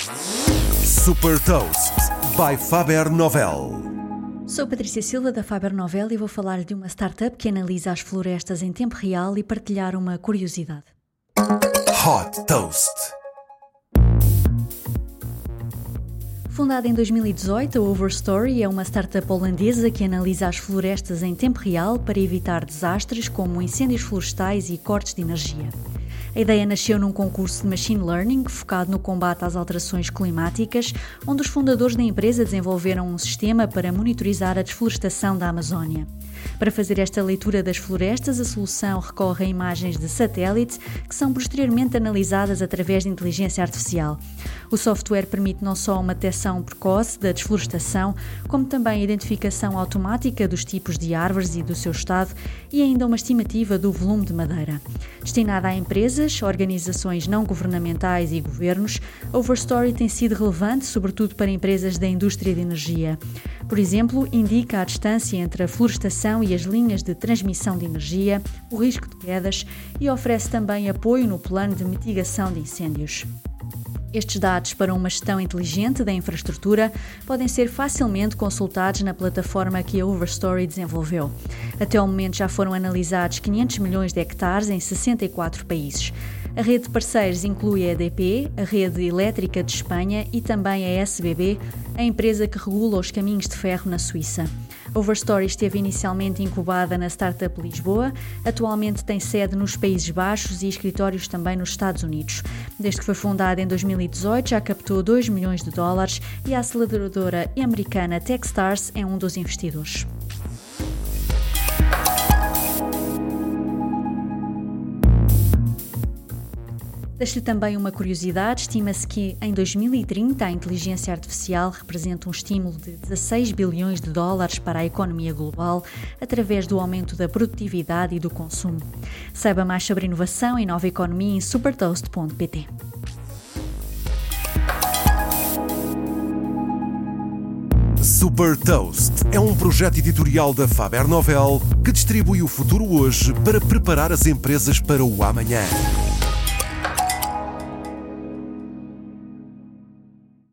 Super Toast by Faber Novel. Sou Patrícia Silva da Faber Novel e vou falar de uma startup que analisa as florestas em tempo real e partilhar uma curiosidade. Hot Toast. Fundada em 2018, a Overstory é uma startup holandesa que analisa as florestas em tempo real para evitar desastres como incêndios florestais e cortes de energia. A ideia nasceu num concurso de machine learning focado no combate às alterações climáticas, onde os fundadores da empresa desenvolveram um sistema para monitorizar a desflorestação da Amazónia. Para fazer esta leitura das florestas, a solução recorre a imagens de satélite que são posteriormente analisadas através de inteligência artificial. O software permite não só uma detecção precoce da desflorestação, como também a identificação automática dos tipos de árvores e do seu estado e ainda uma estimativa do volume de madeira. Destinada a empresas, organizações não governamentais e governos, Overstory tem sido relevante, sobretudo para empresas da indústria de energia. Por exemplo, indica a distância entre a florestação e as linhas de transmissão de energia, o risco de quedas e oferece também apoio no plano de mitigação de incêndios. Estes dados para uma gestão inteligente da infraestrutura podem ser facilmente consultados na plataforma que a Overstory desenvolveu. Até o momento já foram analisados 500 milhões de hectares em 64 países. A rede de parceiros inclui a EDP, a Rede Elétrica de Espanha e também a SBB, a empresa que regula os caminhos de ferro na Suíça. Overstory esteve inicialmente incubada na Startup Lisboa, atualmente tem sede nos Países Baixos e escritórios também nos Estados Unidos. Desde que foi fundada em 2018, já captou 2 milhões de dólares e a aceleradora americana Techstars é um dos investidores. Deixo-lhe também uma curiosidade: estima-se que em 2030 a inteligência artificial representa um estímulo de 16 bilhões de dólares para a economia global através do aumento da produtividade e do consumo. Saiba mais sobre inovação e nova economia em supertoast.pt. Super Toast é um projeto editorial da Faber Novel que distribui o futuro hoje para preparar as empresas para o amanhã.